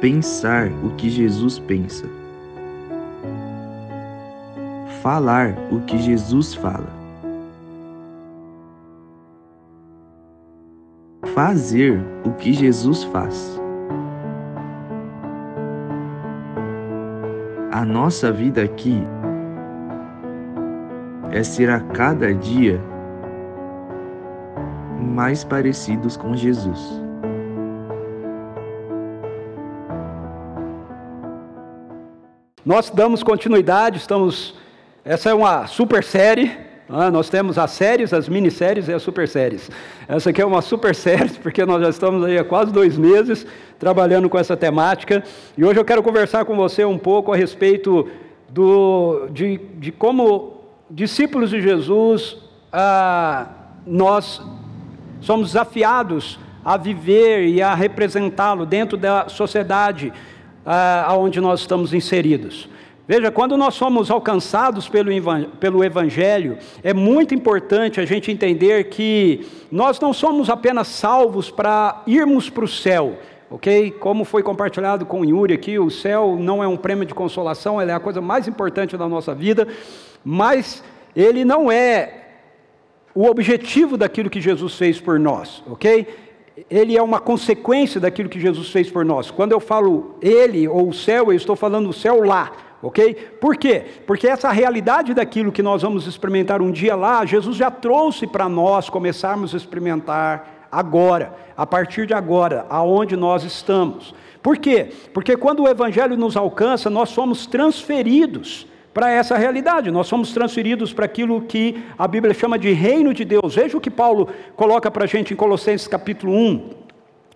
pensar o que Jesus pensa, falar o que Jesus fala, fazer o que Jesus faz. A nossa vida aqui é ser a cada dia mais parecidos com Jesus. Nós damos continuidade, estamos. Essa é uma super série. Ah, nós temos as séries, as minisséries e as super séries. Essa aqui é uma super série, porque nós já estamos aí há quase dois meses trabalhando com essa temática. E hoje eu quero conversar com você um pouco a respeito do, de, de como discípulos de Jesus, ah, nós somos desafiados a viver e a representá-lo dentro da sociedade ah, onde nós estamos inseridos. Veja, quando nós somos alcançados pelo, pelo Evangelho, é muito importante a gente entender que nós não somos apenas salvos para irmos para o céu, ok? Como foi compartilhado com o Yuri aqui, o céu não é um prêmio de consolação, ele é a coisa mais importante da nossa vida, mas ele não é o objetivo daquilo que Jesus fez por nós, ok? Ele é uma consequência daquilo que Jesus fez por nós. Quando eu falo ele ou o céu, eu estou falando o céu lá, ok? Por quê? Porque essa realidade daquilo que nós vamos experimentar um dia lá, Jesus já trouxe para nós começarmos a experimentar agora, a partir de agora, aonde nós estamos. Por quê? Porque quando o Evangelho nos alcança, nós somos transferidos para essa realidade. Nós somos transferidos para aquilo que a Bíblia chama de reino de Deus. Veja o que Paulo coloca para a gente em Colossenses capítulo 1,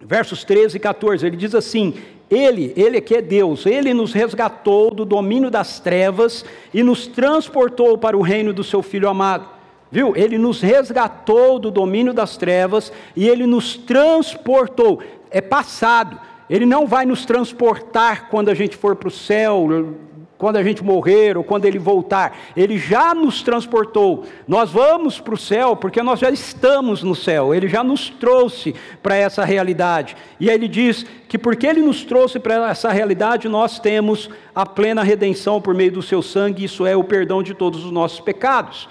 versos 13 e 14. Ele diz assim: Ele, Ele que é Deus, Ele nos resgatou do domínio das trevas e nos transportou para o reino do Seu Filho amado. Viu? Ele nos resgatou do domínio das trevas e Ele nos transportou. É passado. Ele não vai nos transportar quando a gente for para o céu, quando a gente morrer ou quando ele voltar, ele já nos transportou. Nós vamos para o céu porque nós já estamos no céu, ele já nos trouxe para essa realidade. E aí ele diz que porque ele nos trouxe para essa realidade, nós temos a plena redenção por meio do seu sangue, isso é o perdão de todos os nossos pecados.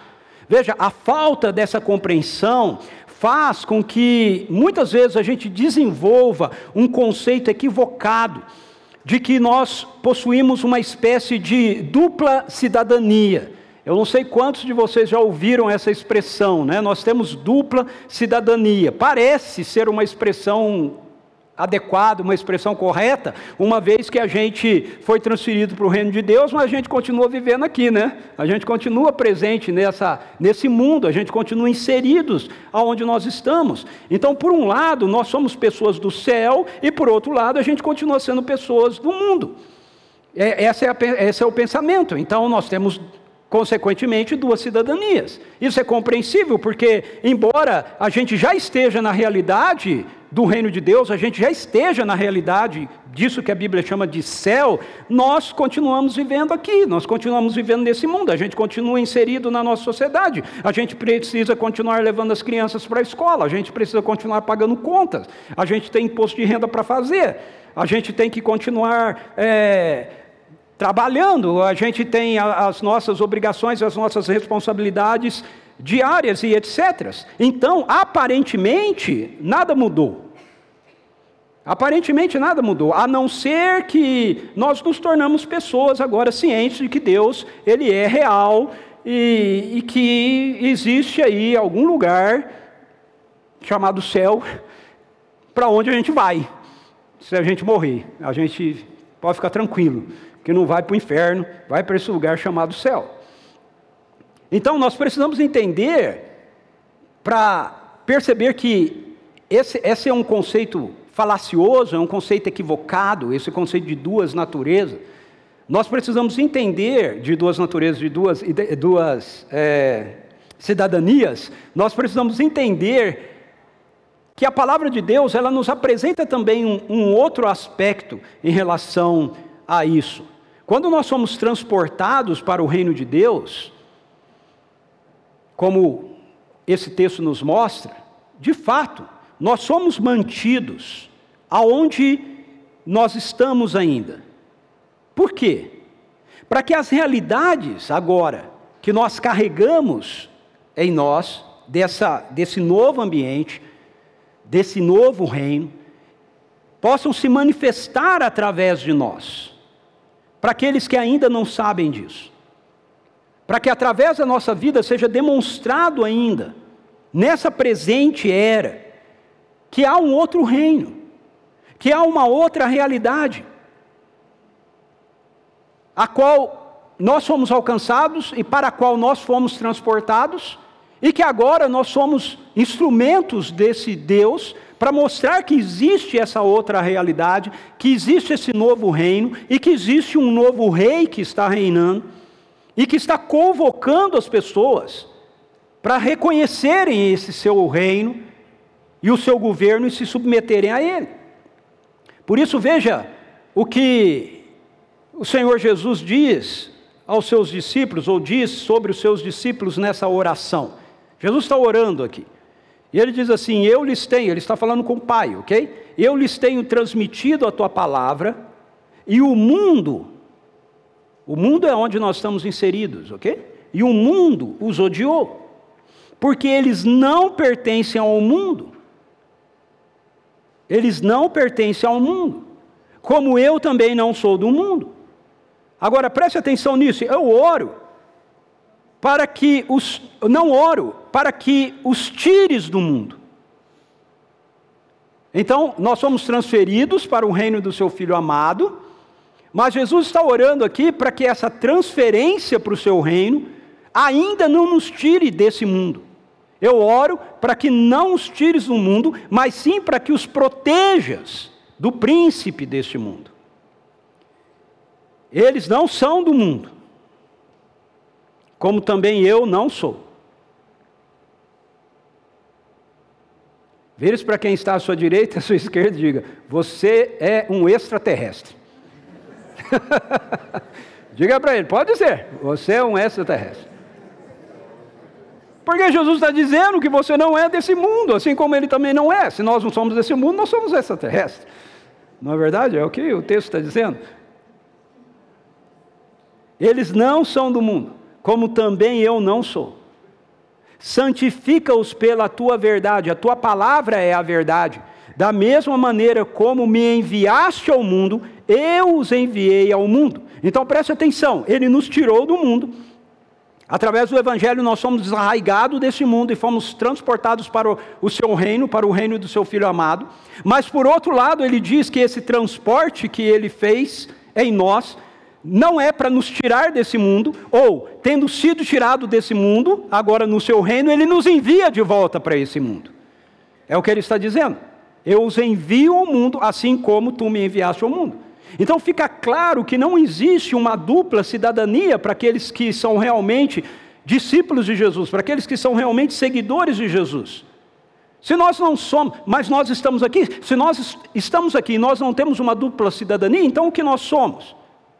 Veja, a falta dessa compreensão faz com que muitas vezes a gente desenvolva um conceito equivocado de que nós possuímos uma espécie de dupla cidadania. Eu não sei quantos de vocês já ouviram essa expressão, né? Nós temos dupla cidadania. Parece ser uma expressão adequada, uma expressão correta, uma vez que a gente foi transferido para o reino de Deus, mas a gente continua vivendo aqui, né? A gente continua presente nessa, nesse mundo, a gente continua inseridos aonde nós estamos. Então, por um lado, nós somos pessoas do céu, e por outro lado, a gente continua sendo pessoas do mundo. É, essa é a, esse é o pensamento. Então, nós temos consequentemente, duas cidadanias. Isso é compreensível, porque, embora a gente já esteja na realidade do reino de Deus, a gente já esteja na realidade disso que a Bíblia chama de céu, nós continuamos vivendo aqui, nós continuamos vivendo nesse mundo, a gente continua inserido na nossa sociedade, a gente precisa continuar levando as crianças para a escola, a gente precisa continuar pagando contas, a gente tem imposto de renda para fazer, a gente tem que continuar. É, trabalhando, a gente tem as nossas obrigações, as nossas responsabilidades diárias e etc. Então, aparentemente, nada mudou. Aparentemente nada mudou, a não ser que nós nos tornamos pessoas agora cientes de que Deus ele é real e, e que existe aí algum lugar chamado céu para onde a gente vai se a gente morrer. A gente pode ficar tranquilo, que não vai para o inferno, vai para esse lugar chamado céu. Então nós precisamos entender para perceber que esse, esse é um conceito falacioso, é um conceito equivocado, esse conceito de duas naturezas. Nós precisamos entender de duas naturezas, de duas, de duas é, cidadanias, nós precisamos entender que a palavra de Deus ela nos apresenta também um, um outro aspecto em relação a isso. Quando nós somos transportados para o reino de Deus, como esse texto nos mostra, de fato, nós somos mantidos aonde nós estamos ainda. Por quê? Para que as realidades agora que nós carregamos em nós, dessa, desse novo ambiente, desse novo reino, possam se manifestar através de nós, para aqueles que ainda não sabem disso, para que através da nossa vida seja demonstrado ainda, nessa presente era, que há um outro reino, que há uma outra realidade, a qual nós fomos alcançados e para a qual nós fomos transportados, e que agora nós somos instrumentos desse Deus para mostrar que existe essa outra realidade, que existe esse novo reino e que existe um novo rei que está reinando e que está convocando as pessoas para reconhecerem esse seu reino e o seu governo e se submeterem a ele. Por isso, veja o que o Senhor Jesus diz aos seus discípulos, ou diz sobre os seus discípulos nessa oração. Jesus está orando aqui. E ele diz assim: Eu lhes tenho, ele está falando com o Pai, ok? Eu lhes tenho transmitido a tua palavra, e o mundo, o mundo é onde nós estamos inseridos, ok? E o mundo os odiou, porque eles não pertencem ao mundo, eles não pertencem ao mundo, como eu também não sou do mundo. Agora preste atenção nisso, eu oro para que os não oro para que os tires do mundo. Então, nós somos transferidos para o reino do seu filho amado, mas Jesus está orando aqui para que essa transferência para o seu reino ainda não nos tire desse mundo. Eu oro para que não os tires do mundo, mas sim para que os protejas do príncipe deste mundo. Eles não são do mundo, como também eu não sou. Vire-se para quem está à sua direita e à sua esquerda e diga: Você é um extraterrestre. diga para ele, pode ser, você é um extraterrestre. Porque Jesus está dizendo que você não é desse mundo, assim como ele também não é. Se nós não somos desse mundo, nós somos extraterrestres. Não é verdade? É o que o texto está dizendo. Eles não são do mundo, como também eu não sou. Santifica-os pela tua verdade, a tua palavra é a verdade. Da mesma maneira como me enviaste ao mundo, eu os enviei ao mundo. Então preste atenção, ele nos tirou do mundo Através do Evangelho, nós somos desarraigados desse mundo e fomos transportados para o, seu reino, para o reino do seu Filho amado. Mas, por outro lado, ele diz que esse transporte que ele fez em nós não é para nos tirar desse mundo, ou, tendo sido tirado desse mundo, agora no seu reino, ele nos envia de volta para esse mundo. É o que ele está dizendo. Eu os envio ao mundo, assim como tu me enviaste ao mundo. Então fica claro que não existe uma dupla cidadania para aqueles que são realmente discípulos de Jesus, para aqueles que são realmente seguidores de Jesus. Se nós não somos, mas nós estamos aqui, se nós estamos aqui e nós não temos uma dupla cidadania, então o que nós somos?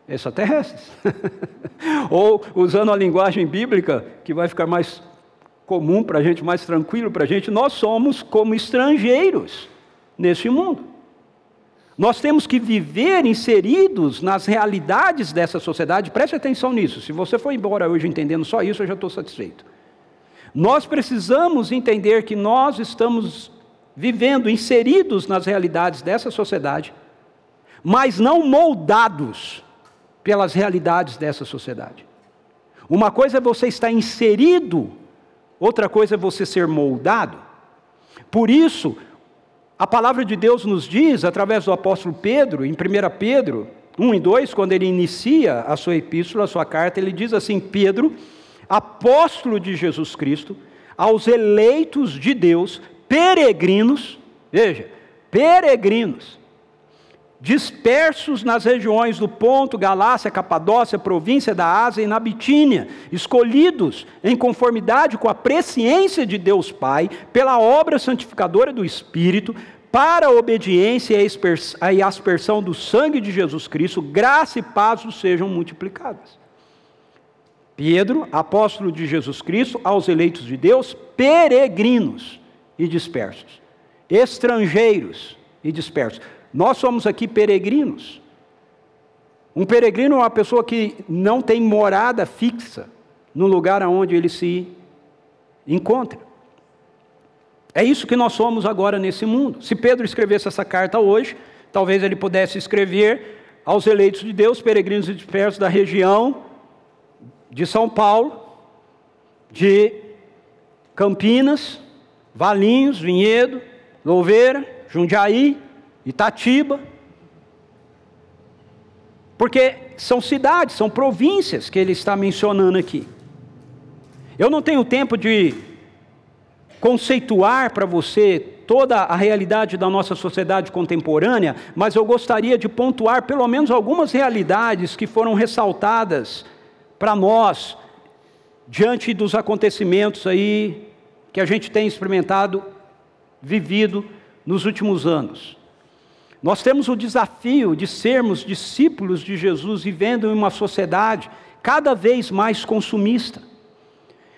Extraterrestres. Ou, usando a linguagem bíblica, que vai ficar mais comum para a gente, mais tranquilo para a gente, nós somos como estrangeiros neste mundo. Nós temos que viver inseridos nas realidades dessa sociedade, preste atenção nisso. Se você for embora hoje entendendo só isso, eu já estou satisfeito. Nós precisamos entender que nós estamos vivendo inseridos nas realidades dessa sociedade, mas não moldados pelas realidades dessa sociedade. Uma coisa é você estar inserido, outra coisa é você ser moldado. Por isso, a palavra de Deus nos diz, através do apóstolo Pedro, em 1 Pedro 1 e 2, quando ele inicia a sua epístola, a sua carta, ele diz assim: Pedro, apóstolo de Jesus Cristo, aos eleitos de Deus, peregrinos, veja, peregrinos, dispersos nas regiões do Ponto, Galácia, Capadócia, província da Ásia e na Bitínia, escolhidos em conformidade com a presciência de Deus Pai, pela obra santificadora do Espírito, para a obediência e a aspersão do sangue de Jesus Cristo, graça e paz sejam multiplicadas. Pedro, apóstolo de Jesus Cristo, aos eleitos de Deus, peregrinos e dispersos, estrangeiros e dispersos nós somos aqui peregrinos. Um peregrino é uma pessoa que não tem morada fixa no lugar onde ele se encontra. É isso que nós somos agora nesse mundo. Se Pedro escrevesse essa carta hoje, talvez ele pudesse escrever aos eleitos de Deus, peregrinos e dispersos da região de São Paulo, de Campinas, Valinhos, Vinhedo, Louveira, Jundiaí, Itatiba. Porque são cidades, são províncias que ele está mencionando aqui. Eu não tenho tempo de conceituar para você toda a realidade da nossa sociedade contemporânea, mas eu gostaria de pontuar pelo menos algumas realidades que foram ressaltadas para nós diante dos acontecimentos aí que a gente tem experimentado, vivido nos últimos anos. Nós temos o desafio de sermos discípulos de Jesus vivendo em uma sociedade cada vez mais consumista.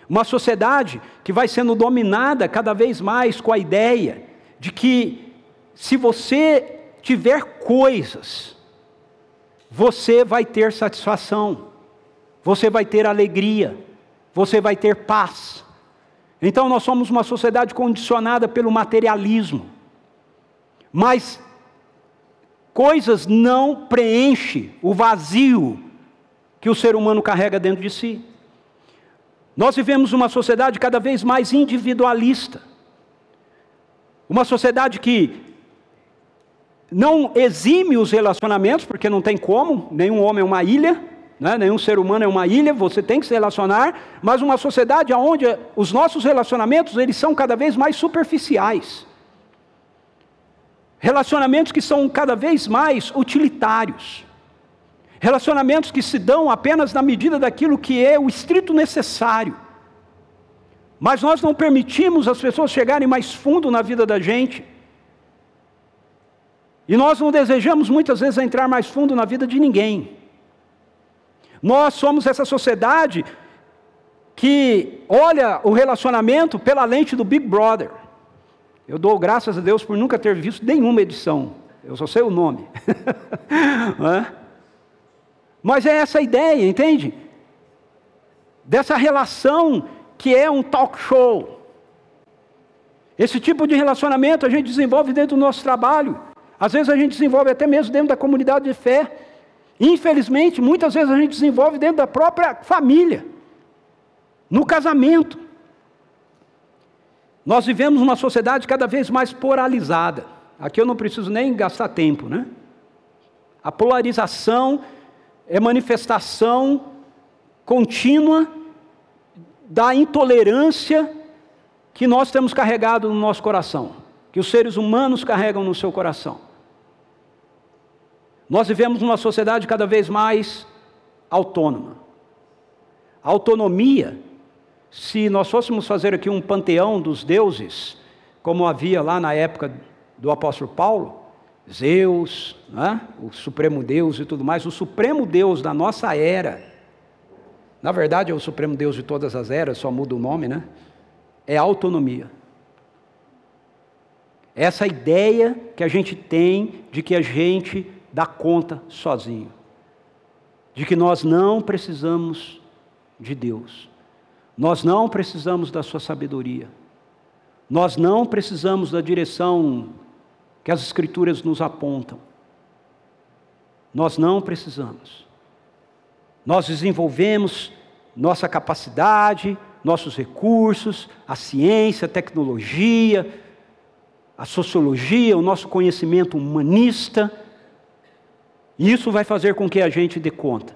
Uma sociedade que vai sendo dominada cada vez mais com a ideia de que se você tiver coisas, você vai ter satisfação, você vai ter alegria, você vai ter paz. Então nós somos uma sociedade condicionada pelo materialismo. Mas coisas não preenchem o vazio que o ser humano carrega dentro de si. Nós vivemos uma sociedade cada vez mais individualista. Uma sociedade que não exime os relacionamentos, porque não tem como, nenhum homem é uma ilha, né? nenhum ser humano é uma ilha, você tem que se relacionar, mas uma sociedade onde os nossos relacionamentos eles são cada vez mais superficiais. Relacionamentos que são cada vez mais utilitários. Relacionamentos que se dão apenas na medida daquilo que é o estrito necessário. Mas nós não permitimos as pessoas chegarem mais fundo na vida da gente. E nós não desejamos muitas vezes entrar mais fundo na vida de ninguém. Nós somos essa sociedade que olha o relacionamento pela lente do Big Brother. Eu dou graças a Deus por nunca ter visto nenhuma edição. Eu só sei o nome. Mas é essa ideia, entende? Dessa relação que é um talk show. Esse tipo de relacionamento a gente desenvolve dentro do nosso trabalho. Às vezes a gente desenvolve até mesmo dentro da comunidade de fé. Infelizmente, muitas vezes a gente desenvolve dentro da própria família, no casamento. Nós vivemos uma sociedade cada vez mais polarizada. Aqui eu não preciso nem gastar tempo, né? A polarização é manifestação contínua da intolerância que nós temos carregado no nosso coração, que os seres humanos carregam no seu coração. Nós vivemos numa sociedade cada vez mais autônoma. A autonomia, se nós fôssemos fazer aqui um panteão dos deuses, como havia lá na época do apóstolo Paulo, Zeus, né? o Supremo Deus e tudo mais, o Supremo Deus da nossa era, na verdade é o Supremo Deus de todas as eras, só muda o nome, né? É autonomia. Essa ideia que a gente tem de que a gente dá conta sozinho, de que nós não precisamos de Deus, nós não precisamos da Sua sabedoria, nós não precisamos da direção que as Escrituras nos apontam. Nós não precisamos. Nós desenvolvemos nossa capacidade, nossos recursos, a ciência, a tecnologia, a sociologia, o nosso conhecimento humanista isso vai fazer com que a gente dê conta.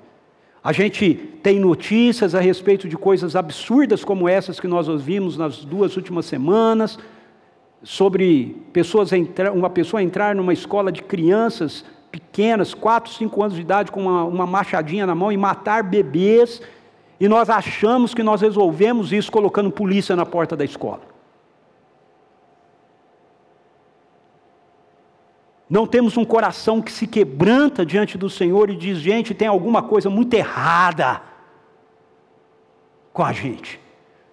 A gente tem notícias a respeito de coisas absurdas como essas que nós ouvimos nas duas últimas semanas, sobre pessoas uma pessoa entrar numa escola de crianças pequenas, 4, 5 anos de idade, com uma, uma machadinha na mão e matar bebês, e nós achamos que nós resolvemos isso colocando polícia na porta da escola. Não temos um coração que se quebranta diante do Senhor e diz: gente, tem alguma coisa muito errada com a gente.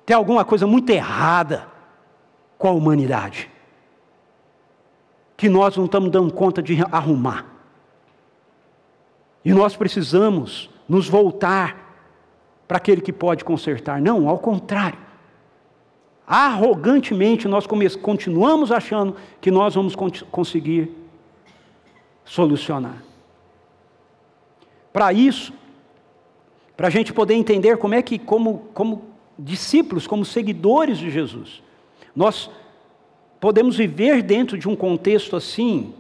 Tem alguma coisa muito errada com a humanidade. que nós não estamos dando conta de arrumar. E nós precisamos nos voltar para aquele que pode consertar. Não, ao contrário. Arrogantemente nós continuamos achando que nós vamos conseguir solucionar. Para isso, para a gente poder entender como é que, como, como discípulos, como seguidores de Jesus, nós podemos viver dentro de um contexto assim.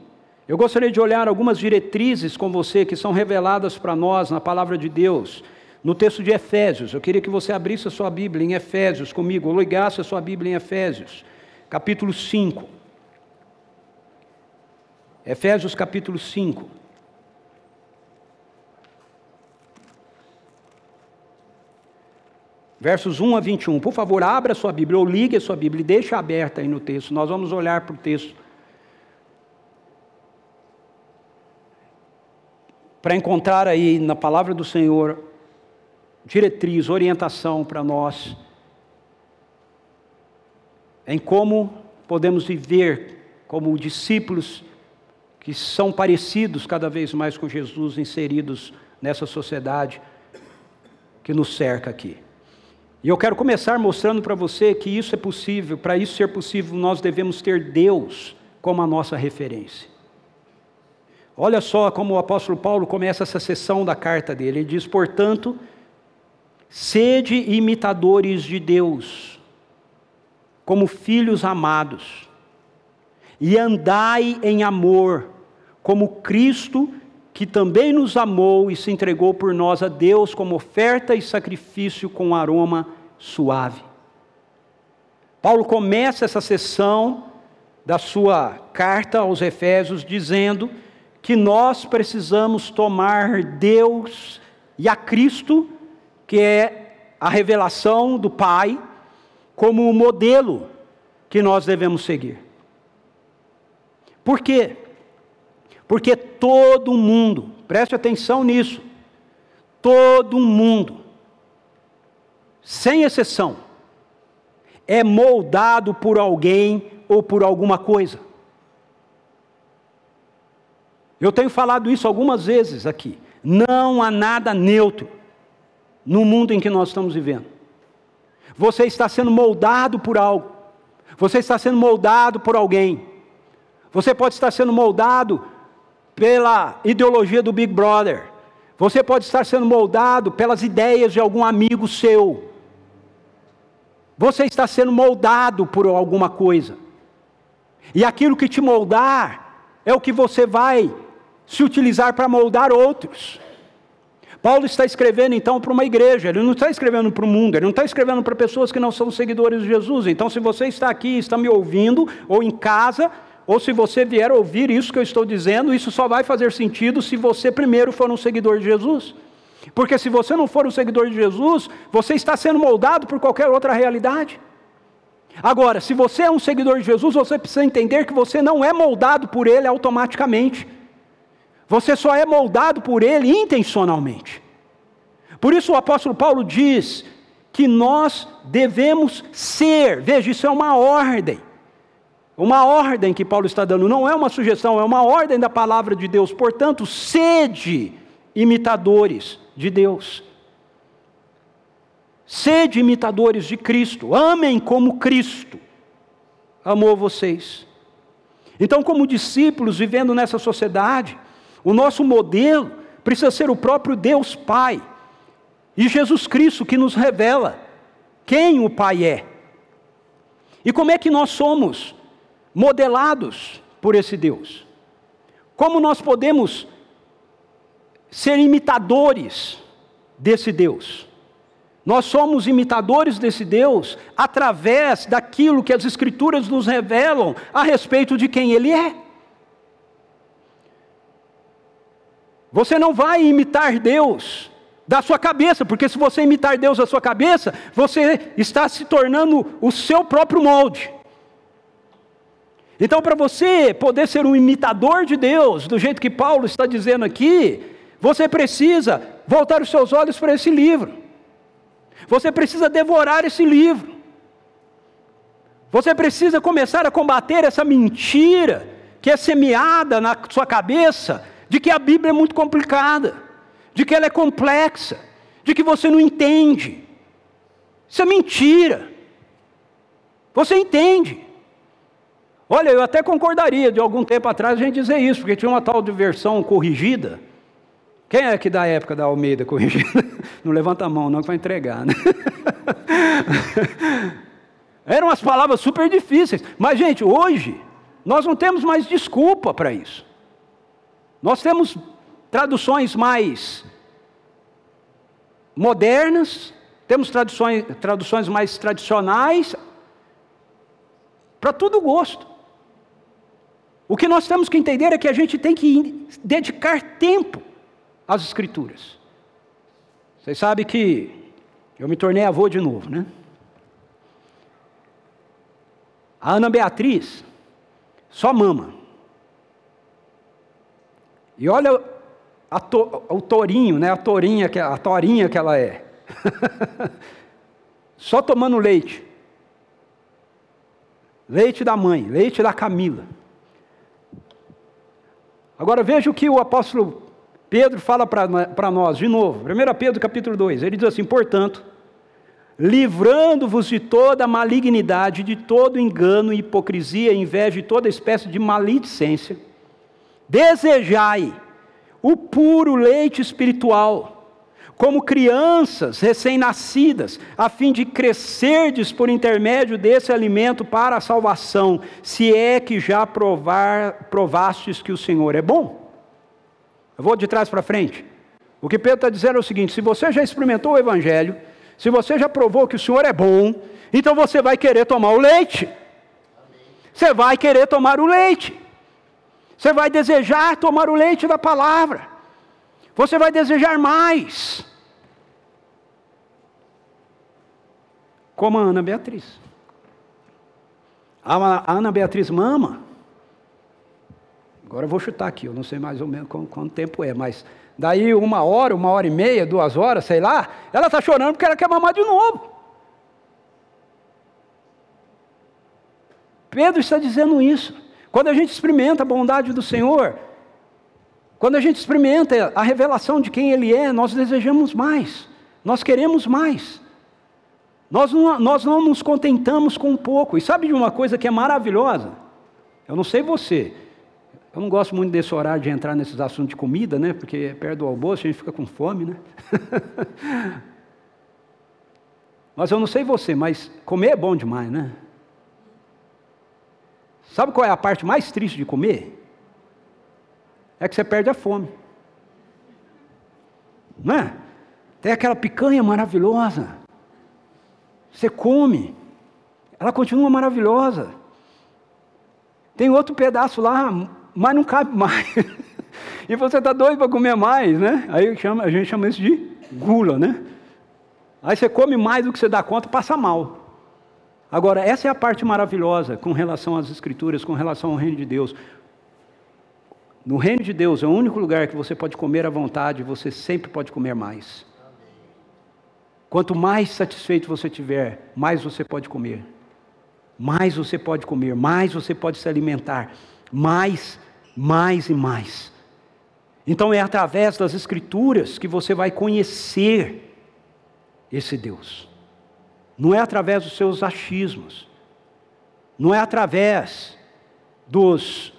Eu gostaria de olhar algumas diretrizes com você que são reveladas para nós na palavra de Deus, no texto de Efésios. Eu queria que você abrisse a sua Bíblia em Efésios comigo, ligasse a sua Bíblia em Efésios, capítulo 5. Efésios capítulo 5. versos 1 a 21. Por favor, abra a sua Bíblia ou ligue a sua Bíblia e deixe aberta aí no texto. Nós vamos olhar para o texto. Para encontrar aí na palavra do Senhor diretriz, orientação para nós em como podemos viver como discípulos que são parecidos cada vez mais com Jesus, inseridos nessa sociedade que nos cerca aqui. E eu quero começar mostrando para você que isso é possível. Para isso ser possível, nós devemos ter Deus como a nossa referência. Olha só como o apóstolo Paulo começa essa sessão da carta dele. Ele diz: portanto, sede imitadores de Deus, como filhos amados, e andai em amor, como Cristo, que também nos amou e se entregou por nós a Deus como oferta e sacrifício com aroma suave. Paulo começa essa sessão da sua carta aos Efésios dizendo que nós precisamos tomar Deus e a Cristo, que é a revelação do Pai, como o modelo que nós devemos seguir. Por quê? Porque todo mundo, preste atenção nisso, todo mundo sem exceção, é moldado por alguém ou por alguma coisa. Eu tenho falado isso algumas vezes aqui. Não há nada neutro no mundo em que nós estamos vivendo. Você está sendo moldado por algo. Você está sendo moldado por alguém. Você pode estar sendo moldado pela ideologia do Big Brother. Você pode estar sendo moldado pelas ideias de algum amigo seu. Você está sendo moldado por alguma coisa. E aquilo que te moldar é o que você vai se utilizar para moldar outros. Paulo está escrevendo então para uma igreja, ele não está escrevendo para o mundo, ele não está escrevendo para pessoas que não são seguidores de Jesus. Então, se você está aqui, está me ouvindo, ou em casa, ou se você vier ouvir isso que eu estou dizendo, isso só vai fazer sentido se você primeiro for um seguidor de Jesus. Porque se você não for um seguidor de Jesus, você está sendo moldado por qualquer outra realidade. Agora, se você é um seguidor de Jesus, você precisa entender que você não é moldado por Ele automaticamente. Você só é moldado por Ele intencionalmente. Por isso o apóstolo Paulo diz que nós devemos ser, veja, isso é uma ordem. Uma ordem que Paulo está dando, não é uma sugestão, é uma ordem da palavra de Deus. Portanto, sede imitadores de Deus. Sede imitadores de Cristo, amem como Cristo amou vocês. Então, como discípulos vivendo nessa sociedade, o nosso modelo precisa ser o próprio Deus Pai e Jesus Cristo que nos revela quem o Pai é. E como é que nós somos modelados por esse Deus? Como nós podemos ser imitadores desse Deus. Nós somos imitadores desse Deus através daquilo que as Escrituras nos revelam a respeito de quem Ele é. Você não vai imitar Deus da sua cabeça, porque se você imitar Deus da sua cabeça, você está se tornando o seu próprio molde. Então, para você poder ser um imitador de Deus, do jeito que Paulo está dizendo aqui, você precisa voltar os seus olhos para esse livro. Você precisa devorar esse livro. Você precisa começar a combater essa mentira que é semeada na sua cabeça de que a Bíblia é muito complicada, de que ela é complexa, de que você não entende. Isso é mentira. Você entende. Olha, eu até concordaria de algum tempo atrás a gente dizer isso, porque tinha uma tal de versão corrigida. Quem é que da época da Almeida corrigida? Não levanta a mão, não, que vai entregar, né? Eram as palavras super difíceis. Mas, gente, hoje, nós não temos mais desculpa para isso. Nós temos traduções mais modernas, temos traduções, traduções mais tradicionais, para todo gosto. O que nós temos que entender é que a gente tem que dedicar tempo às Escrituras. Vocês sabem que eu me tornei avô de novo, né? A Ana Beatriz só mama. E olha to, o tourinho, né? A torinha, a torinha que ela é. só tomando leite. Leite da mãe, leite da Camila. Agora veja o que o apóstolo Pedro fala para nós, de novo, 1 Pedro capítulo 2, ele diz assim: portanto, livrando-vos de toda malignidade, de todo engano, hipocrisia, inveja e toda espécie de maledicência, desejai o puro leite espiritual como crianças recém-nascidas, a fim de crescerdes por intermédio desse alimento para a salvação, se é que já provar, provastes que o Senhor é bom. Eu vou de trás para frente. O que Pedro está dizendo é o seguinte: se você já experimentou o Evangelho, se você já provou que o Senhor é bom, então você vai querer tomar o leite. Você vai querer tomar o leite. Você vai desejar tomar o leite da palavra. Você vai desejar mais. Como a Ana Beatriz. A Ana Beatriz mama. Agora eu vou chutar aqui, eu não sei mais ou menos quanto tempo é, mas daí uma hora, uma hora e meia, duas horas, sei lá, ela está chorando porque ela quer mamar de novo. Pedro está dizendo isso. Quando a gente experimenta a bondade do Senhor, quando a gente experimenta a revelação de quem Ele é, nós desejamos mais, nós queremos mais. Nós não, nós não nos contentamos com pouco. E sabe de uma coisa que é maravilhosa? Eu não sei você. Eu não gosto muito desse horário de entrar nesses assuntos de comida, né? Porque perto do almoço a gente fica com fome, né? mas eu não sei você, mas comer é bom demais, né? Sabe qual é a parte mais triste de comer? É que você perde a fome. Não é? Tem aquela picanha maravilhosa. Você come, ela continua maravilhosa. Tem outro pedaço lá, mas não cabe mais. e você está doido para comer mais, né? Aí chama, a gente chama isso de gula, né? Aí você come mais do que você dá conta, passa mal. Agora, essa é a parte maravilhosa com relação às Escrituras, com relação ao reino de Deus. No reino de Deus é o único lugar que você pode comer à vontade, você sempre pode comer mais. Quanto mais satisfeito você tiver, mais você pode comer. Mais você pode comer, mais você pode se alimentar. Mais, mais e mais. Então é através das Escrituras que você vai conhecer esse Deus. Não é através dos seus achismos. Não é através dos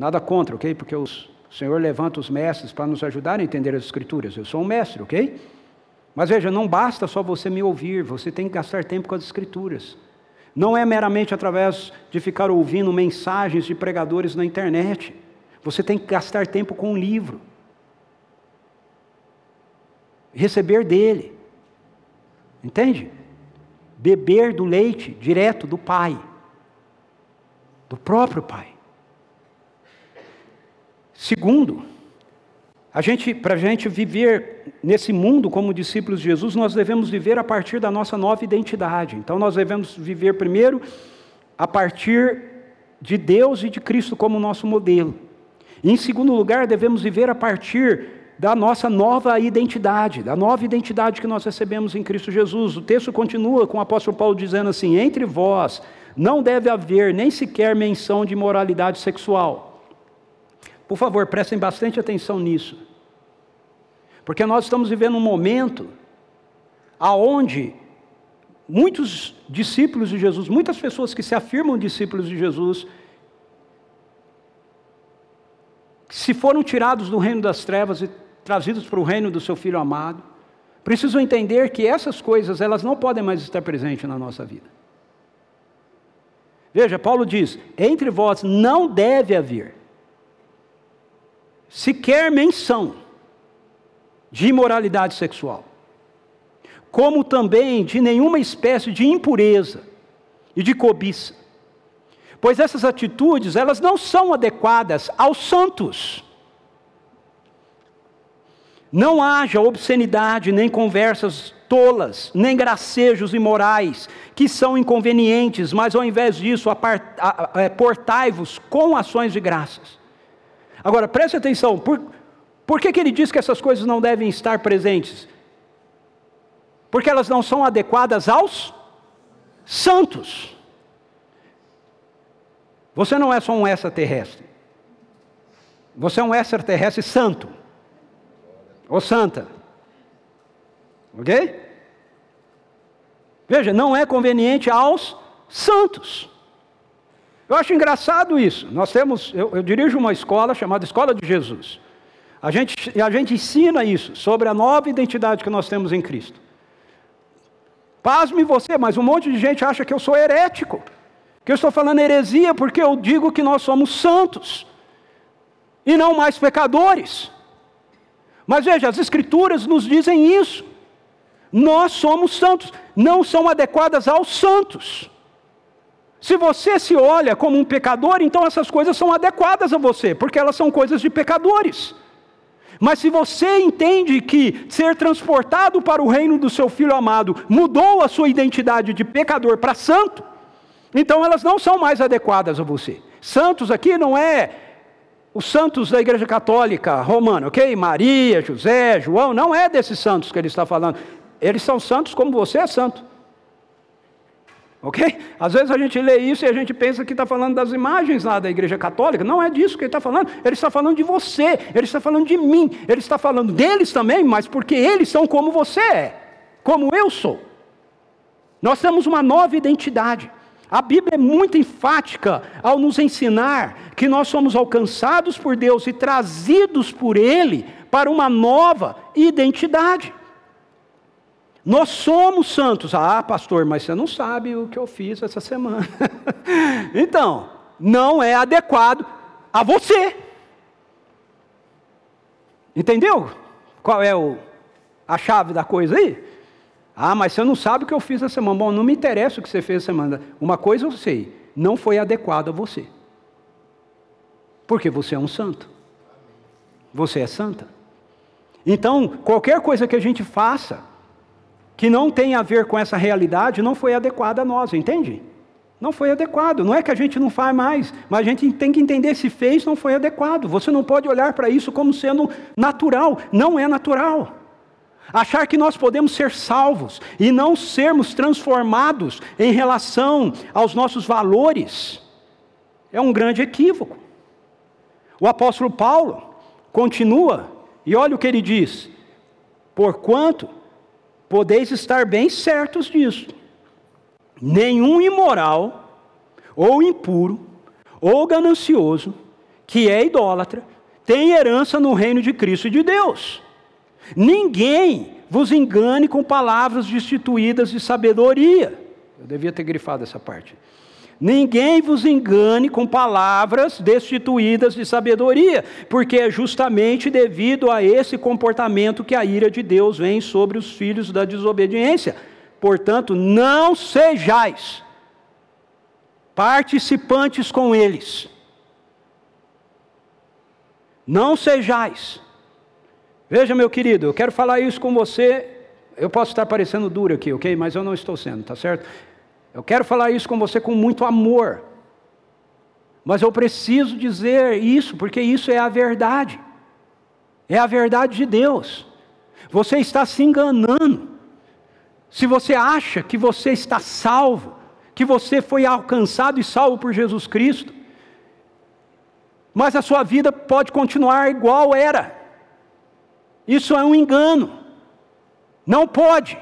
Nada contra, ok? Porque os, o Senhor levanta os mestres para nos ajudar a entender as Escrituras. Eu sou um mestre, ok? Mas veja, não basta só você me ouvir, você tem que gastar tempo com as Escrituras. Não é meramente através de ficar ouvindo mensagens de pregadores na internet. Você tem que gastar tempo com um livro. Receber dele. Entende? Beber do leite direto do Pai, do próprio Pai. Segundo, a gente, para a gente viver nesse mundo como discípulos de Jesus, nós devemos viver a partir da nossa nova identidade. Então, nós devemos viver primeiro a partir de Deus e de Cristo como nosso modelo. E, em segundo lugar, devemos viver a partir da nossa nova identidade, da nova identidade que nós recebemos em Cristo Jesus. O texto continua com o apóstolo Paulo dizendo assim: entre vós não deve haver nem sequer menção de moralidade sexual. Por favor, prestem bastante atenção nisso. Porque nós estamos vivendo um momento aonde muitos discípulos de Jesus, muitas pessoas que se afirmam discípulos de Jesus, se foram tirados do reino das trevas e trazidos para o reino do seu filho amado, precisam entender que essas coisas, elas não podem mais estar presentes na nossa vida. Veja, Paulo diz: entre vós não deve haver sequer menção de imoralidade sexual, como também de nenhuma espécie de impureza e de cobiça, pois essas atitudes, elas não são adequadas aos santos. Não haja obscenidade, nem conversas tolas, nem gracejos imorais, que são inconvenientes, mas ao invés disso, é, portai-vos com ações de graças. Agora, preste atenção, por, por que, que ele diz que essas coisas não devem estar presentes? Porque elas não são adequadas aos santos. Você não é só um extraterrestre. Você é um extraterrestre santo. Ou santa. Ok? Veja, não é conveniente aos santos. Eu acho engraçado isso. Nós temos, eu, eu, dirijo uma escola chamada Escola de Jesus. A gente, a gente ensina isso, sobre a nova identidade que nós temos em Cristo. Pasme você, mas um monte de gente acha que eu sou herético, que eu estou falando heresia porque eu digo que nós somos santos e não mais pecadores. Mas veja, as Escrituras nos dizem isso. Nós somos santos, não são adequadas aos santos. Se você se olha como um pecador, então essas coisas são adequadas a você, porque elas são coisas de pecadores. Mas se você entende que ser transportado para o reino do seu filho amado mudou a sua identidade de pecador para santo, então elas não são mais adequadas a você. Santos aqui não é os santos da Igreja Católica Romana, ok? Maria, José, João, não é desses santos que ele está falando. Eles são santos como você é santo. Ok? Às vezes a gente lê isso e a gente pensa que está falando das imagens lá da Igreja Católica. Não é disso que ele está falando. Ele está falando de você, ele está falando de mim, ele está falando deles também, mas porque eles são como você é, como eu sou. Nós temos uma nova identidade. A Bíblia é muito enfática ao nos ensinar que nós somos alcançados por Deus e trazidos por Ele para uma nova identidade. Nós somos santos. Ah, pastor, mas você não sabe o que eu fiz essa semana. então, não é adequado a você. Entendeu? Qual é o, a chave da coisa aí? Ah, mas você não sabe o que eu fiz essa semana. Bom, não me interessa o que você fez essa semana. Uma coisa eu sei: não foi adequado a você. Porque você é um santo. Você é santa. Então, qualquer coisa que a gente faça que não tem a ver com essa realidade não foi adequada a nós, entende? Não foi adequado. Não é que a gente não faz mais, mas a gente tem que entender se fez, não foi adequado. Você não pode olhar para isso como sendo natural. Não é natural. Achar que nós podemos ser salvos e não sermos transformados em relação aos nossos valores é um grande equívoco. O apóstolo Paulo continua, e olha o que ele diz: porquanto podeis estar bem certos disso, nenhum imoral, ou impuro, ou ganancioso, que é idólatra, tem herança no reino de Cristo e de Deus. Ninguém vos engane com palavras destituídas de sabedoria. Eu devia ter grifado essa parte. Ninguém vos engane com palavras destituídas de sabedoria, porque é justamente devido a esse comportamento que a ira de Deus vem sobre os filhos da desobediência. Portanto, não sejais participantes com eles. Não sejais Veja, meu querido, eu quero falar isso com você. Eu posso estar parecendo duro aqui, ok? Mas eu não estou sendo, tá certo? Eu quero falar isso com você com muito amor. Mas eu preciso dizer isso, porque isso é a verdade. É a verdade de Deus. Você está se enganando. Se você acha que você está salvo, que você foi alcançado e salvo por Jesus Cristo, mas a sua vida pode continuar igual era. Isso é um engano. Não pode.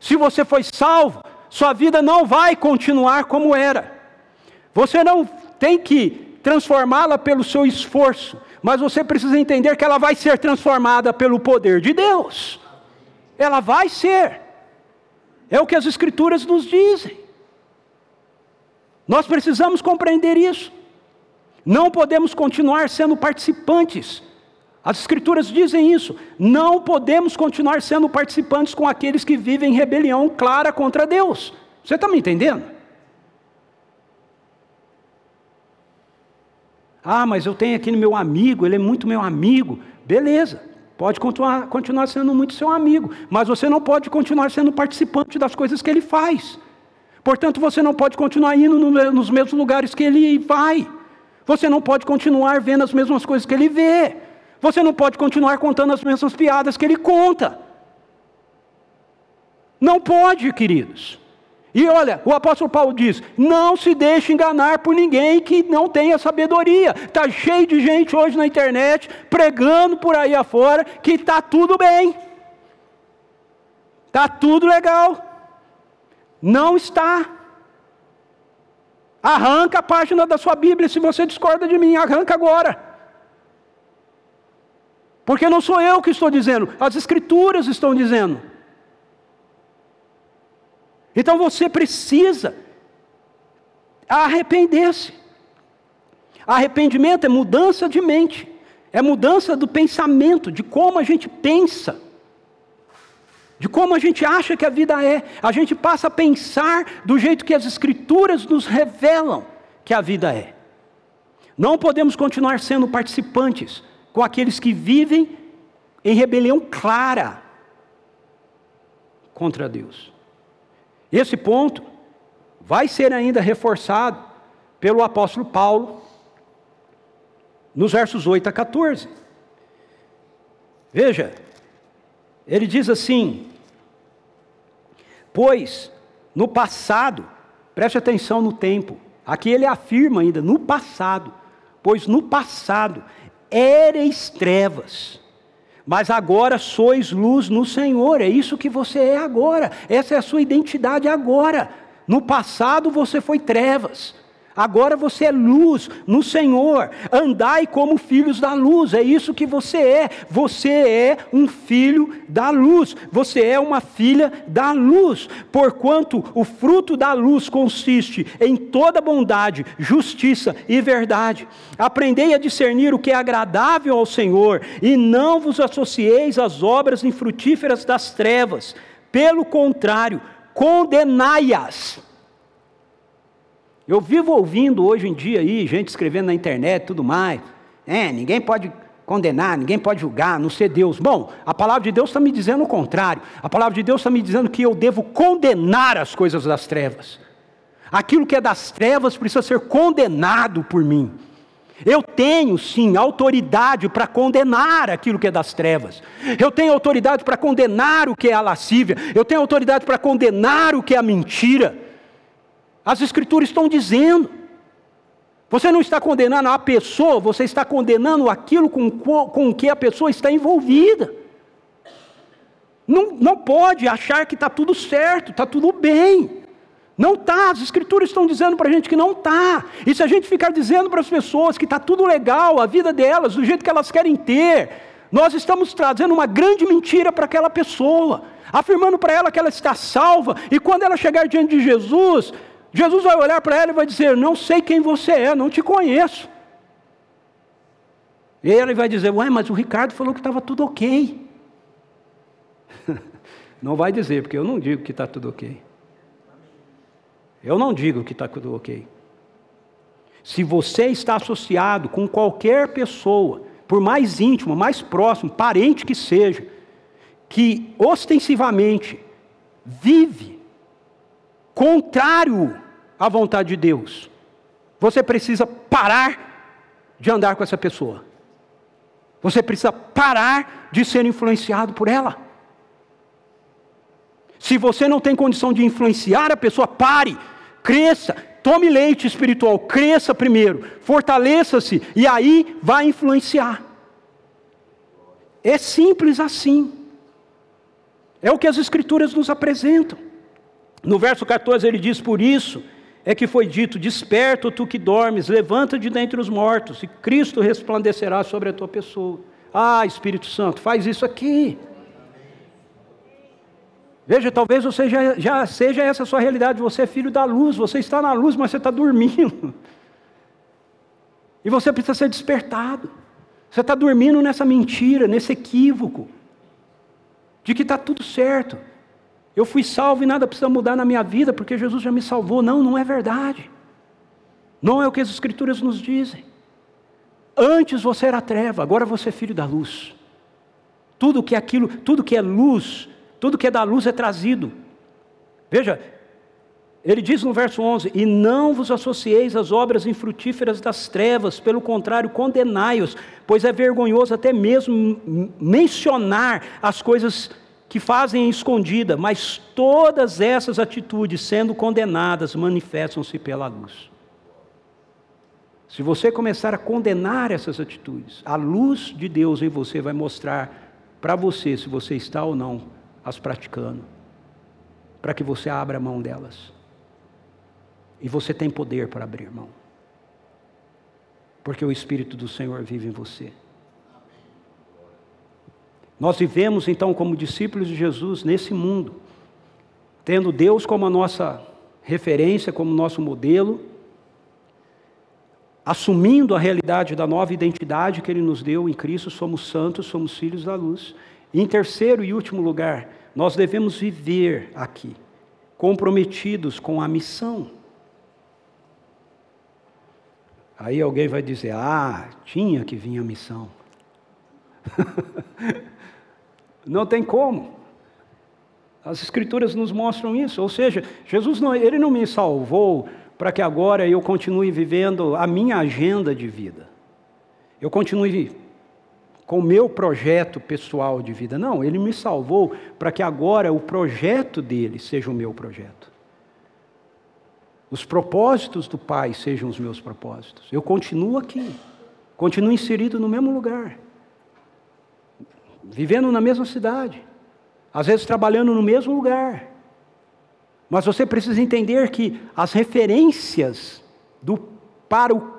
Se você foi salvo, sua vida não vai continuar como era. Você não tem que transformá-la pelo seu esforço, mas você precisa entender que ela vai ser transformada pelo poder de Deus. Ela vai ser. É o que as Escrituras nos dizem. Nós precisamos compreender isso. Não podemos continuar sendo participantes. As Escrituras dizem isso. Não podemos continuar sendo participantes com aqueles que vivem em rebelião clara contra Deus. Você está me entendendo? Ah, mas eu tenho aqui meu amigo, ele é muito meu amigo. Beleza, pode continuar, continuar sendo muito seu amigo, mas você não pode continuar sendo participante das coisas que ele faz. Portanto, você não pode continuar indo nos mesmos lugares que ele vai. Você não pode continuar vendo as mesmas coisas que ele vê. Você não pode continuar contando as mesmas piadas que ele conta. Não pode, queridos. E olha, o apóstolo Paulo diz: não se deixe enganar por ninguém que não tenha sabedoria. Está cheio de gente hoje na internet pregando por aí afora que está tudo bem, está tudo legal. Não está. Arranca a página da sua Bíblia se você discorda de mim, arranca agora. Porque não sou eu que estou dizendo, as Escrituras estão dizendo. Então você precisa arrepender-se. Arrependimento é mudança de mente, é mudança do pensamento, de como a gente pensa, de como a gente acha que a vida é. A gente passa a pensar do jeito que as Escrituras nos revelam que a vida é. Não podemos continuar sendo participantes com aqueles que vivem em rebelião clara contra Deus. Esse ponto vai ser ainda reforçado pelo apóstolo Paulo nos versos 8 a 14. Veja, ele diz assim: Pois no passado, preste atenção no tempo, aqui ele afirma ainda, no passado, pois no passado ereis trevas mas agora sois luz no Senhor, é isso que você é agora, essa é a sua identidade agora. No passado você foi trevas, Agora você é luz no Senhor, andai como filhos da luz, é isso que você é. Você é um filho da luz, você é uma filha da luz, porquanto o fruto da luz consiste em toda bondade, justiça e verdade. Aprendei a discernir o que é agradável ao Senhor, e não vos associeis às obras infrutíferas das trevas, pelo contrário, condenai-as eu vivo ouvindo hoje em dia aí, gente escrevendo na internet e tudo mais. É, ninguém pode condenar, ninguém pode julgar, não ser Deus. Bom, a palavra de Deus está me dizendo o contrário. A palavra de Deus está me dizendo que eu devo condenar as coisas das trevas. Aquilo que é das trevas precisa ser condenado por mim. Eu tenho sim autoridade para condenar aquilo que é das trevas. Eu tenho autoridade para condenar o que é a lascívia. Eu tenho autoridade para condenar o que é a mentira. As Escrituras estão dizendo. Você não está condenando a pessoa, você está condenando aquilo com, com que a pessoa está envolvida. Não, não pode achar que está tudo certo, está tudo bem. Não está, as escrituras estão dizendo para a gente que não está. E se a gente ficar dizendo para as pessoas que está tudo legal, a vida delas, do jeito que elas querem ter, nós estamos trazendo uma grande mentira para aquela pessoa, afirmando para ela que ela está salva, e quando ela chegar diante de Jesus, Jesus vai olhar para ela e vai dizer: Não sei quem você é, não te conheço. E ele vai dizer: Ué, mas o Ricardo falou que estava tudo ok. não vai dizer, porque eu não digo que está tudo ok. Eu não digo que está tudo ok. Se você está associado com qualquer pessoa, por mais íntimo, mais próximo, parente que seja, que ostensivamente vive contrário à vontade de Deus, você precisa parar de andar com essa pessoa. Você precisa parar de ser influenciado por ela. Se você não tem condição de influenciar a pessoa, pare, cresça, tome leite espiritual, cresça primeiro, fortaleça-se e aí vai influenciar. É simples assim. É o que as Escrituras nos apresentam. No verso 14 ele diz: Por isso é que foi dito: Desperta, tu que dormes, levanta de dentre os mortos, e Cristo resplandecerá sobre a tua pessoa. Ah, Espírito Santo, faz isso aqui. Veja, talvez você já, já seja essa a sua realidade. Você é filho da luz, você está na luz, mas você está dormindo. E você precisa ser despertado. Você está dormindo nessa mentira, nesse equívoco, de que está tudo certo. Eu fui salvo e nada precisa mudar na minha vida, porque Jesus já me salvou. Não, não é verdade. Não é o que as Escrituras nos dizem. Antes você era treva, agora você é filho da luz. Tudo que é aquilo, tudo que é luz, tudo que é da luz é trazido. Veja, ele diz no verso 11: E não vos associeis às obras infrutíferas das trevas, pelo contrário, condenai-os, pois é vergonhoso até mesmo mencionar as coisas que fazem escondida, mas todas essas atitudes, sendo condenadas, manifestam-se pela luz. Se você começar a condenar essas atitudes, a luz de Deus em você vai mostrar para você se você está ou não as praticando, para que você abra mão delas. E você tem poder para abrir mão, porque o Espírito do Senhor vive em você. Nós vivemos então como discípulos de Jesus nesse mundo, tendo Deus como a nossa referência, como nosso modelo, assumindo a realidade da nova identidade que Ele nos deu em Cristo, somos santos, somos filhos da luz em terceiro e último lugar, nós devemos viver aqui, comprometidos com a missão. Aí alguém vai dizer: ah, tinha que vir a missão. não tem como. As Escrituras nos mostram isso. Ou seja, Jesus não, ele não me salvou para que agora eu continue vivendo a minha agenda de vida. Eu continue com o meu projeto pessoal de vida. Não, ele me salvou para que agora o projeto dele seja o meu projeto. Os propósitos do Pai sejam os meus propósitos. Eu continuo aqui, continuo inserido no mesmo lugar, vivendo na mesma cidade, às vezes trabalhando no mesmo lugar. Mas você precisa entender que as referências do para o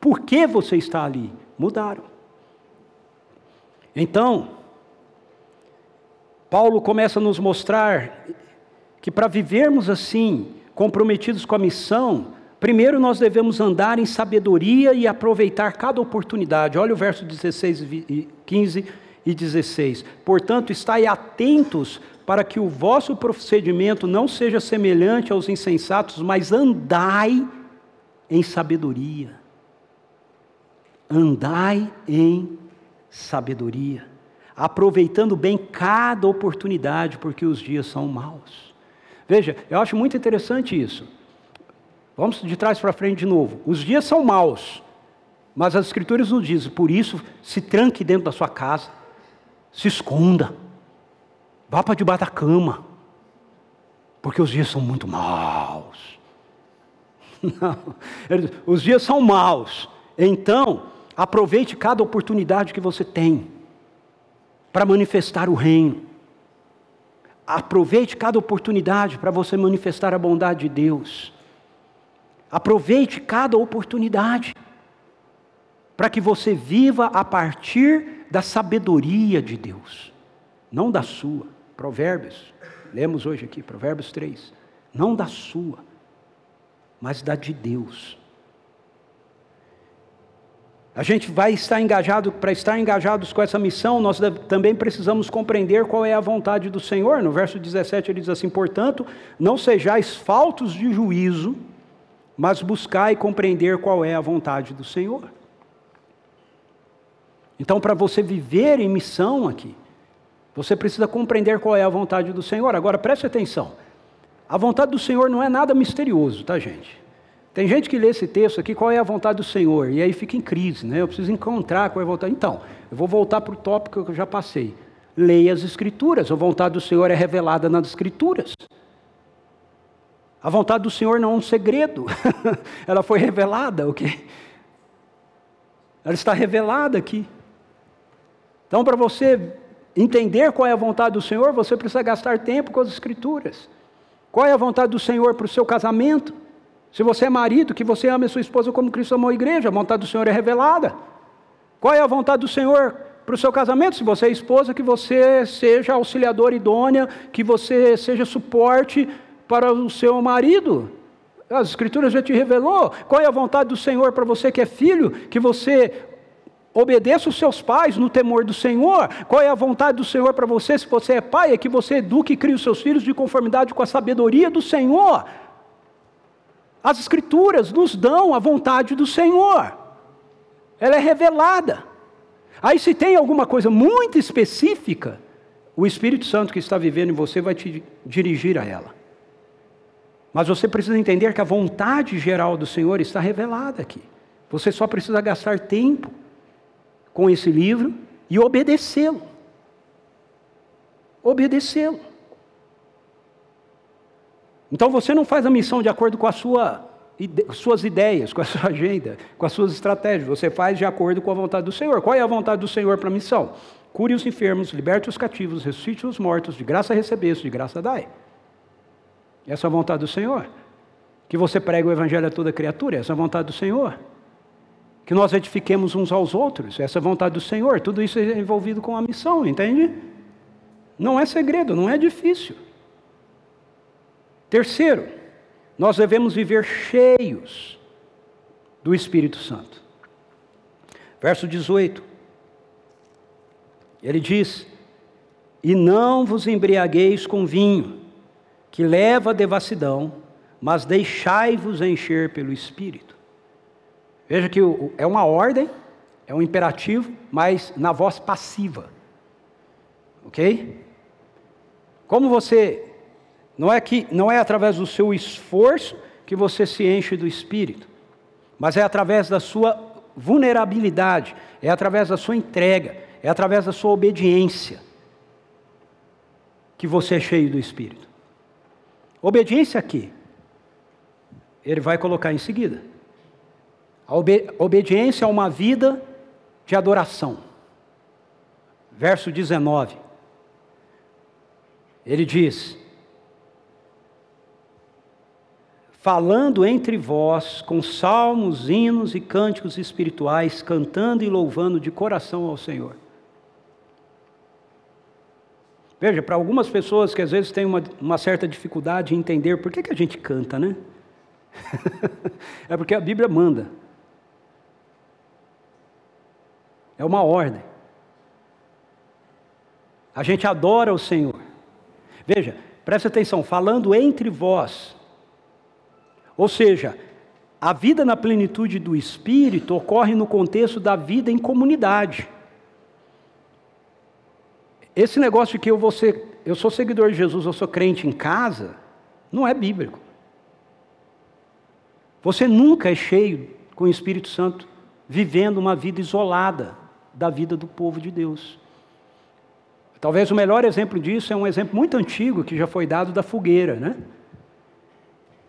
porquê você está ali mudaram. Então, Paulo começa a nos mostrar que para vivermos assim, comprometidos com a missão, primeiro nós devemos andar em sabedoria e aproveitar cada oportunidade. Olha o verso 16, 15 e 16. Portanto, estai atentos para que o vosso procedimento não seja semelhante aos insensatos, mas andai em sabedoria. Andai em sabedoria, aproveitando bem cada oportunidade, porque os dias são maus. Veja, eu acho muito interessante isso. Vamos de trás para frente de novo. Os dias são maus, mas as Escrituras nos dizem, por isso, se tranque dentro da sua casa, se esconda, vá para debaixo da cama, porque os dias são muito maus. Não, os dias são maus, então Aproveite cada oportunidade que você tem para manifestar o reino. Aproveite cada oportunidade para você manifestar a bondade de Deus. Aproveite cada oportunidade para que você viva a partir da sabedoria de Deus, não da sua. Provérbios, lemos hoje aqui, Provérbios 3. Não da sua, mas da de Deus. A gente vai estar engajado, para estar engajados com essa missão, nós também precisamos compreender qual é a vontade do Senhor. No verso 17 ele diz assim: Portanto, não sejais faltos de juízo, mas buscai compreender qual é a vontade do Senhor. Então, para você viver em missão aqui, você precisa compreender qual é a vontade do Senhor. Agora, preste atenção: a vontade do Senhor não é nada misterioso, tá, gente? Tem gente que lê esse texto aqui, qual é a vontade do Senhor? E aí fica em crise, né? Eu preciso encontrar qual é a vontade. Então, eu vou voltar para o tópico que eu já passei. Leia as Escrituras. A vontade do Senhor é revelada nas Escrituras. A vontade do Senhor não é um segredo. Ela foi revelada, ok? Ela está revelada aqui. Então, para você entender qual é a vontade do Senhor, você precisa gastar tempo com as Escrituras. Qual é a vontade do Senhor para o seu casamento? Se você é marido, que você ame a sua esposa como Cristo amou a igreja, a vontade do Senhor é revelada. Qual é a vontade do Senhor para o seu casamento? Se você é esposa, que você seja auxiliadora idônea, que você seja suporte para o seu marido. As Escrituras já te revelou. Qual é a vontade do Senhor para você que é filho? Que você obedeça os seus pais no temor do Senhor. Qual é a vontade do Senhor para você, se você é pai? É que você eduque e crie os seus filhos de conformidade com a sabedoria do Senhor. As Escrituras nos dão a vontade do Senhor, ela é revelada. Aí, se tem alguma coisa muito específica, o Espírito Santo que está vivendo em você vai te dirigir a ela. Mas você precisa entender que a vontade geral do Senhor está revelada aqui. Você só precisa gastar tempo com esse livro e obedecê-lo. Obedecê-lo. Então você não faz a missão de acordo com sua, suas ideias, com a sua agenda, com as suas estratégias. Você faz de acordo com a vontade do Senhor. Qual é a vontade do Senhor para a missão? Cure os enfermos, liberte os cativos, ressuscite os mortos, de graça recebeste, de graça dai. Essa é a vontade do Senhor. Que você pregue o evangelho a toda criatura, essa é a vontade do Senhor. Que nós edifiquemos uns aos outros, essa é a vontade do Senhor. Tudo isso é envolvido com a missão, entende? Não é segredo, não é difícil. Terceiro, nós devemos viver cheios do Espírito Santo. Verso 18. Ele diz: E não vos embriagueis com vinho, que leva à devassidão, mas deixai-vos encher pelo Espírito. Veja que é uma ordem, é um imperativo, mas na voz passiva. Ok? Como você não é que não é através do seu esforço que você se enche do espírito, mas é através da sua vulnerabilidade, é através da sua entrega, é através da sua obediência que você é cheio do espírito. Obediência aqui, ele vai colocar em seguida. A obediência é uma vida de adoração. Verso 19. Ele diz: falando entre vós com salmos, hinos e cânticos espirituais, cantando e louvando de coração ao Senhor. Veja, para algumas pessoas que às vezes têm uma, uma certa dificuldade em entender por que, que a gente canta, né? é porque a Bíblia manda. É uma ordem. A gente adora o Senhor. Veja, preste atenção, falando entre vós, ou seja, a vida na plenitude do Espírito ocorre no contexto da vida em comunidade. Esse negócio de que eu vou ser, eu sou seguidor de Jesus, eu sou crente em casa, não é bíblico. Você nunca é cheio com o Espírito Santo vivendo uma vida isolada da vida do povo de Deus. Talvez o melhor exemplo disso é um exemplo muito antigo que já foi dado da fogueira, né?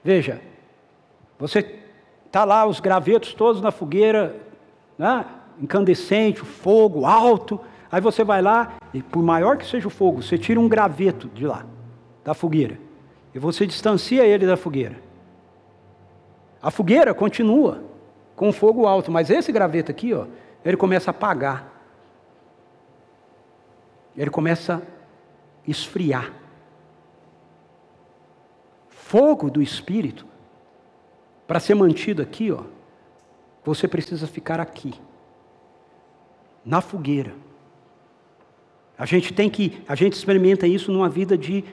Veja, você está lá, os gravetos todos na fogueira, né? incandescente, fogo alto. Aí você vai lá, e por maior que seja o fogo, você tira um graveto de lá, da fogueira. E você distancia ele da fogueira. A fogueira continua com fogo alto, mas esse graveto aqui, ó, ele começa a apagar. Ele começa a esfriar. Fogo do Espírito para ser mantido aqui, ó, você precisa ficar aqui, na fogueira. A gente tem que, a gente experimenta isso numa vida de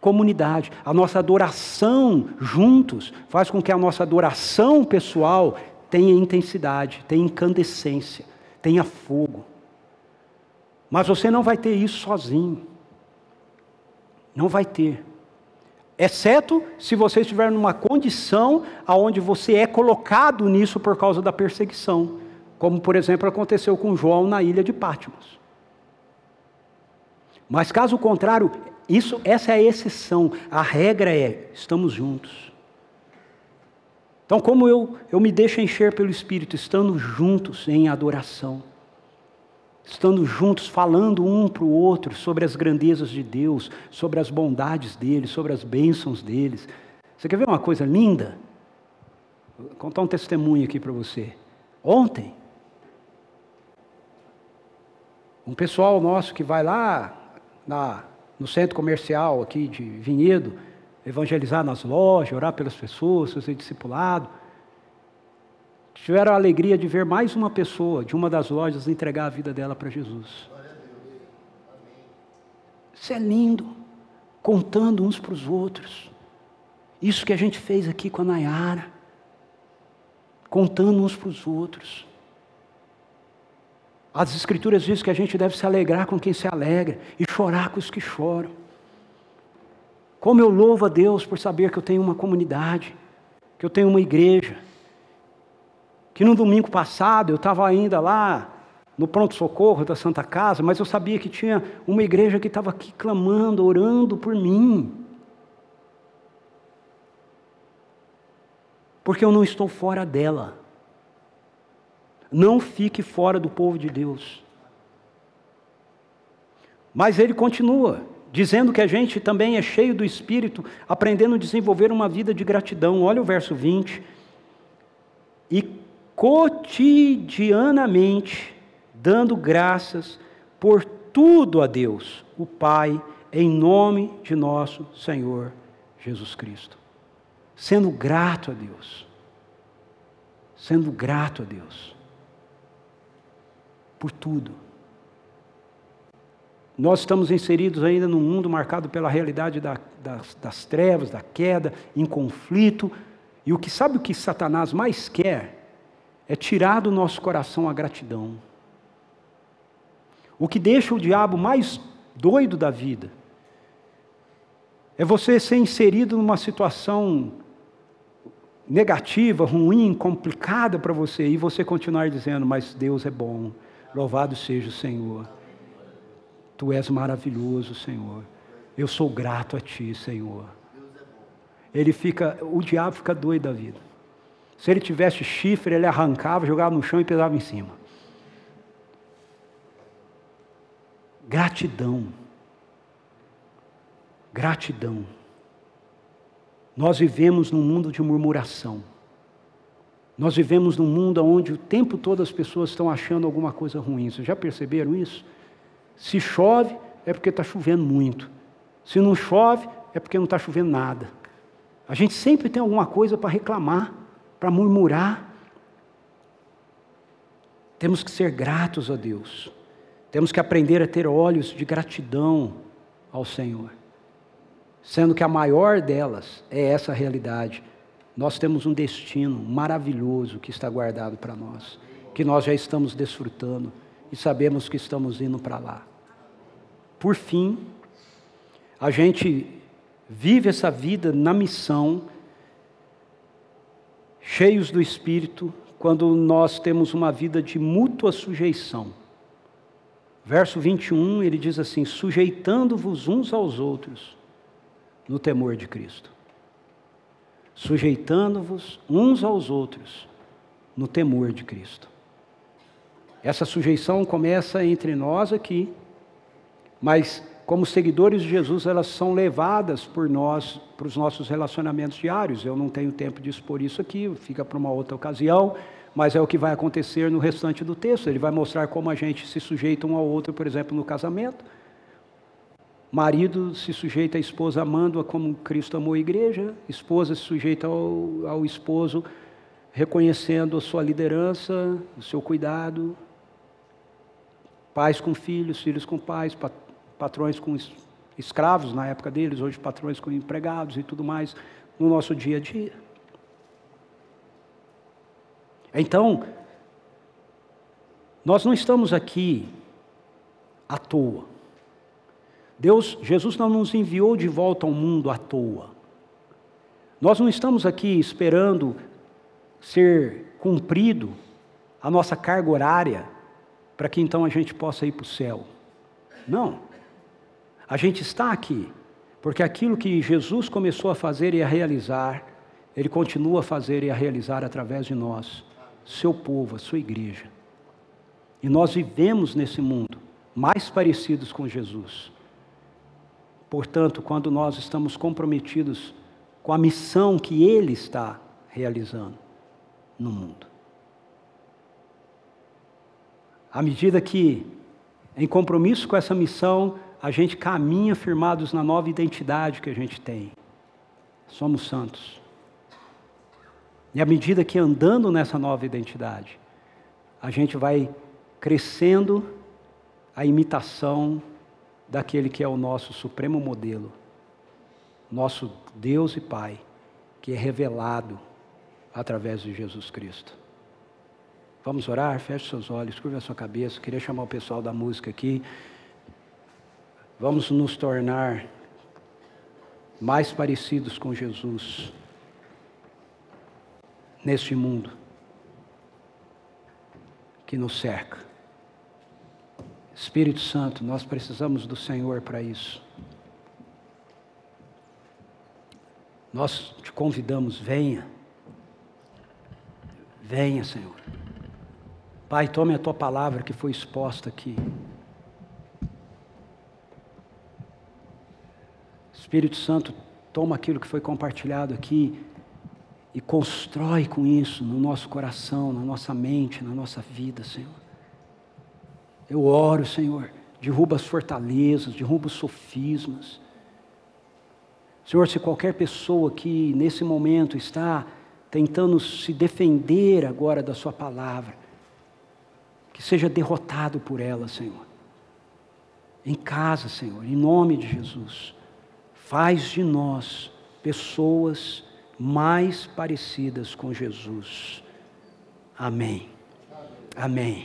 comunidade. A nossa adoração juntos faz com que a nossa adoração pessoal tenha intensidade, tenha incandescência, tenha fogo. Mas você não vai ter isso sozinho. Não vai ter. Exceto se você estiver numa condição aonde você é colocado nisso por causa da perseguição, como por exemplo aconteceu com João na ilha de Patmos. Mas caso contrário, isso, essa é a exceção. A regra é: estamos juntos. Então, como eu, eu me deixo encher pelo Espírito, estando juntos em adoração, estando juntos, falando um para o outro sobre as grandezas de Deus, sobre as bondades dele, sobre as bênçãos deles. Você quer ver uma coisa linda? Vou contar um testemunho aqui para você. Ontem, um pessoal nosso que vai lá na, no centro comercial aqui de Vinhedo, evangelizar nas lojas, orar pelas pessoas, fazer discipulado. Tiveram a alegria de ver mais uma pessoa de uma das lojas entregar a vida dela para Jesus. Isso é lindo, contando uns para os outros. Isso que a gente fez aqui com a Nayara, contando uns para os outros. As Escrituras dizem que a gente deve se alegrar com quem se alegra e chorar com os que choram. Como eu louvo a Deus por saber que eu tenho uma comunidade, que eu tenho uma igreja. Que no domingo passado eu estava ainda lá no pronto-socorro da Santa Casa, mas eu sabia que tinha uma igreja que estava aqui clamando, orando por mim. Porque eu não estou fora dela. Não fique fora do povo de Deus. Mas ele continua, dizendo que a gente também é cheio do Espírito, aprendendo a desenvolver uma vida de gratidão. Olha o verso 20. E cotidianamente dando graças por tudo a Deus, o Pai, em nome de nosso Senhor Jesus Cristo. Sendo grato a Deus. Sendo grato a Deus por tudo. Nós estamos inseridos ainda num mundo marcado pela realidade da, das, das trevas, da queda, em conflito. E o que sabe o que Satanás mais quer é tirar do nosso coração a gratidão. O que deixa o diabo mais doido da vida é você ser inserido numa situação negativa, ruim, complicada para você e você continuar dizendo: Mas Deus é bom, Louvado seja o Senhor. Tu és maravilhoso, Senhor. Eu sou grato a Ti, Senhor. Ele fica, o diabo fica doido da vida. Se ele tivesse chifre, ele arrancava, jogava no chão e pesava em cima. Gratidão. Gratidão. Nós vivemos num mundo de murmuração. Nós vivemos num mundo onde o tempo todo as pessoas estão achando alguma coisa ruim. Vocês já perceberam isso? Se chove, é porque está chovendo muito. Se não chove, é porque não está chovendo nada. A gente sempre tem alguma coisa para reclamar, para murmurar. Temos que ser gratos a Deus. Temos que aprender a ter olhos de gratidão ao Senhor. Sendo que a maior delas é essa realidade nós temos um destino maravilhoso que está guardado para nós, que nós já estamos desfrutando e sabemos que estamos indo para lá. Por fim, a gente vive essa vida na missão, cheios do Espírito, quando nós temos uma vida de mútua sujeição. Verso 21, ele diz assim: sujeitando-vos uns aos outros no temor de Cristo sujeitando-vos uns aos outros no temor de Cristo. Essa sujeição começa entre nós aqui, mas como seguidores de Jesus, elas são levadas por nós para os nossos relacionamentos diários. Eu não tenho tempo de expor isso aqui, fica para uma outra ocasião, mas é o que vai acontecer no restante do texto. Ele vai mostrar como a gente se sujeita um ao outro, por exemplo, no casamento. Marido se sujeita à esposa amando-a como Cristo amou a igreja, esposa se sujeita ao, ao esposo reconhecendo a sua liderança, o seu cuidado. Pais com filhos, filhos com pais, patrões com escravos na época deles, hoje patrões com empregados e tudo mais no nosso dia a dia. Então, nós não estamos aqui à toa. Deus, Jesus não nos enviou de volta ao mundo à toa. Nós não estamos aqui esperando ser cumprido a nossa carga horária para que então a gente possa ir para o céu. Não. A gente está aqui porque aquilo que Jesus começou a fazer e a realizar, Ele continua a fazer e a realizar através de nós, seu povo, a sua igreja. E nós vivemos nesse mundo mais parecidos com Jesus. Portanto, quando nós estamos comprometidos com a missão que Ele está realizando no mundo. À medida que, em compromisso com essa missão, a gente caminha firmados na nova identidade que a gente tem. Somos santos. E à medida que andando nessa nova identidade, a gente vai crescendo a imitação daquele que é o nosso supremo modelo, nosso Deus e Pai, que é revelado através de Jesus Cristo. Vamos orar? Feche seus olhos, curva a sua cabeça. Queria chamar o pessoal da música aqui. Vamos nos tornar mais parecidos com Jesus neste mundo que nos cerca. Espírito Santo, nós precisamos do Senhor para isso. Nós te convidamos, venha. Venha, Senhor. Pai, tome a tua palavra que foi exposta aqui. Espírito Santo, toma aquilo que foi compartilhado aqui e constrói com isso no nosso coração, na nossa mente, na nossa vida, Senhor. Eu oro, Senhor, derruba as fortalezas, derruba os sofismas. Senhor, se qualquer pessoa que nesse momento está tentando se defender agora da Sua palavra, que seja derrotado por ela, Senhor. Em casa, Senhor, em nome de Jesus. Faz de nós pessoas mais parecidas com Jesus. Amém. Amém.